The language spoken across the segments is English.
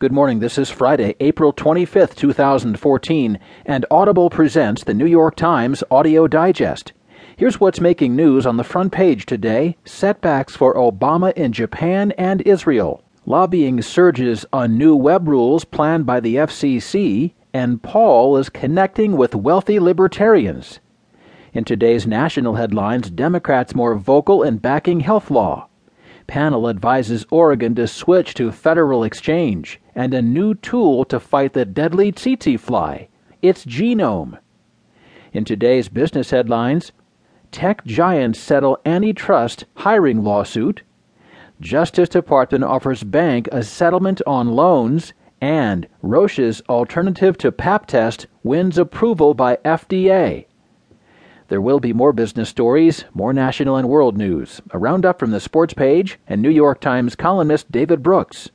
Good morning. This is Friday, April 25th, 2014, and Audible presents the New York Times Audio Digest. Here's what's making news on the front page today setbacks for Obama in Japan and Israel. Lobbying surges on new web rules planned by the FCC, and Paul is connecting with wealthy libertarians. In today's national headlines, Democrats more vocal in backing health law panel advises Oregon to switch to federal exchange and a new tool to fight the deadly tsetse fly, its genome. In today's business headlines, tech giants settle antitrust hiring lawsuit, Justice Department offers bank a settlement on loans, and Roche's alternative to pap test wins approval by FDA. There will be more business stories, more national and world news, a roundup from the sports page, and New York Times columnist David Brooks.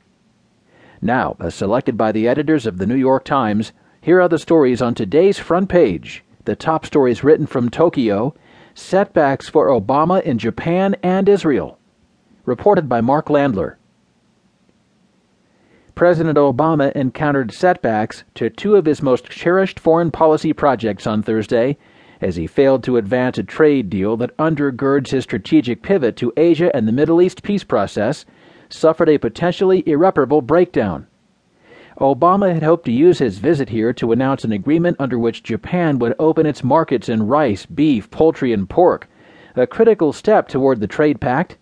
Now, as selected by the editors of the New York Times, here are the stories on today's front page. The top stories written from Tokyo Setbacks for Obama in Japan and Israel. Reported by Mark Landler. President Obama encountered setbacks to two of his most cherished foreign policy projects on Thursday as he failed to advance a trade deal that undergirds his strategic pivot to Asia and the Middle East peace process, suffered a potentially irreparable breakdown. Obama had hoped to use his visit here to announce an agreement under which Japan would open its markets in rice, beef, poultry, and pork, a critical step toward the trade pact.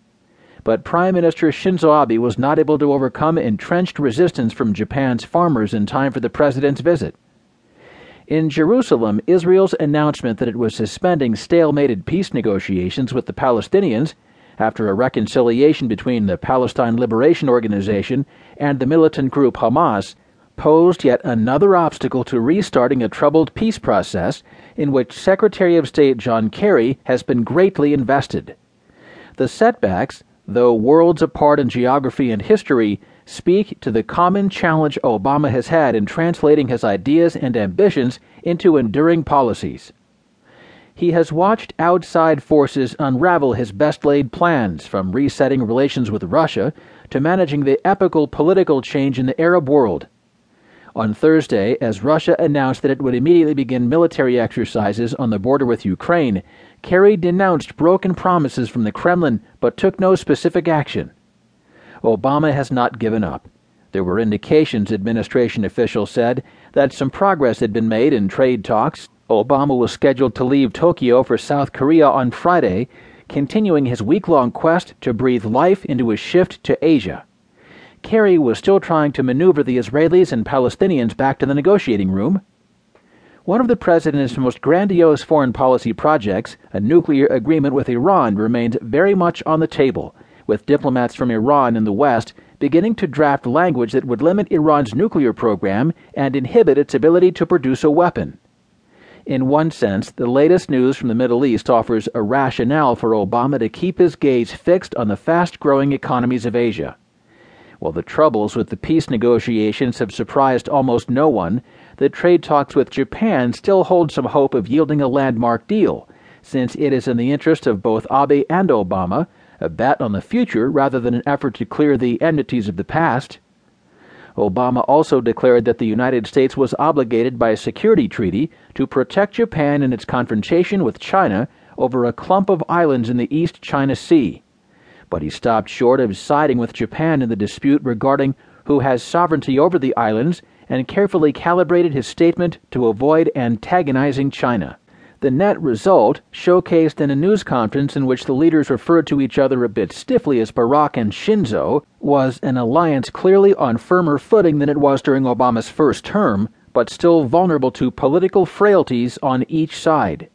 But Prime Minister Shinzo Abe was not able to overcome entrenched resistance from Japan's farmers in time for the president's visit. In Jerusalem, Israel's announcement that it was suspending stalemated peace negotiations with the Palestinians after a reconciliation between the Palestine Liberation Organization and the militant group Hamas posed yet another obstacle to restarting a troubled peace process in which Secretary of State John Kerry has been greatly invested. The setbacks, though worlds apart in geography and history, speak to the common challenge Obama has had in translating his ideas and ambitions into enduring policies. He has watched outside forces unravel his best laid plans, from resetting relations with Russia to managing the epical political change in the Arab world. On Thursday, as Russia announced that it would immediately begin military exercises on the border with Ukraine, Kerry denounced broken promises from the Kremlin but took no specific action. Obama has not given up. There were indications, administration officials said, that some progress had been made in trade talks. Obama was scheduled to leave Tokyo for South Korea on Friday, continuing his week long quest to breathe life into his shift to Asia. Kerry was still trying to maneuver the Israelis and Palestinians back to the negotiating room. One of the president's most grandiose foreign policy projects, a nuclear agreement with Iran, remained very much on the table with diplomats from Iran and the West beginning to draft language that would limit Iran's nuclear program and inhibit its ability to produce a weapon. In one sense, the latest news from the Middle East offers a rationale for Obama to keep his gaze fixed on the fast growing economies of Asia. While the troubles with the peace negotiations have surprised almost no one, the trade talks with Japan still hold some hope of yielding a landmark deal, since it is in the interest of both Abe and Obama a bet on the future rather than an effort to clear the enmities of the past. Obama also declared that the United States was obligated by a security treaty to protect Japan in its confrontation with China over a clump of islands in the East China Sea. But he stopped short of siding with Japan in the dispute regarding who has sovereignty over the islands and carefully calibrated his statement to avoid antagonizing China. The net result, showcased in a news conference in which the leaders referred to each other a bit stiffly as Barack and Shinzo, was an alliance clearly on firmer footing than it was during Obama's first term, but still vulnerable to political frailties on each side.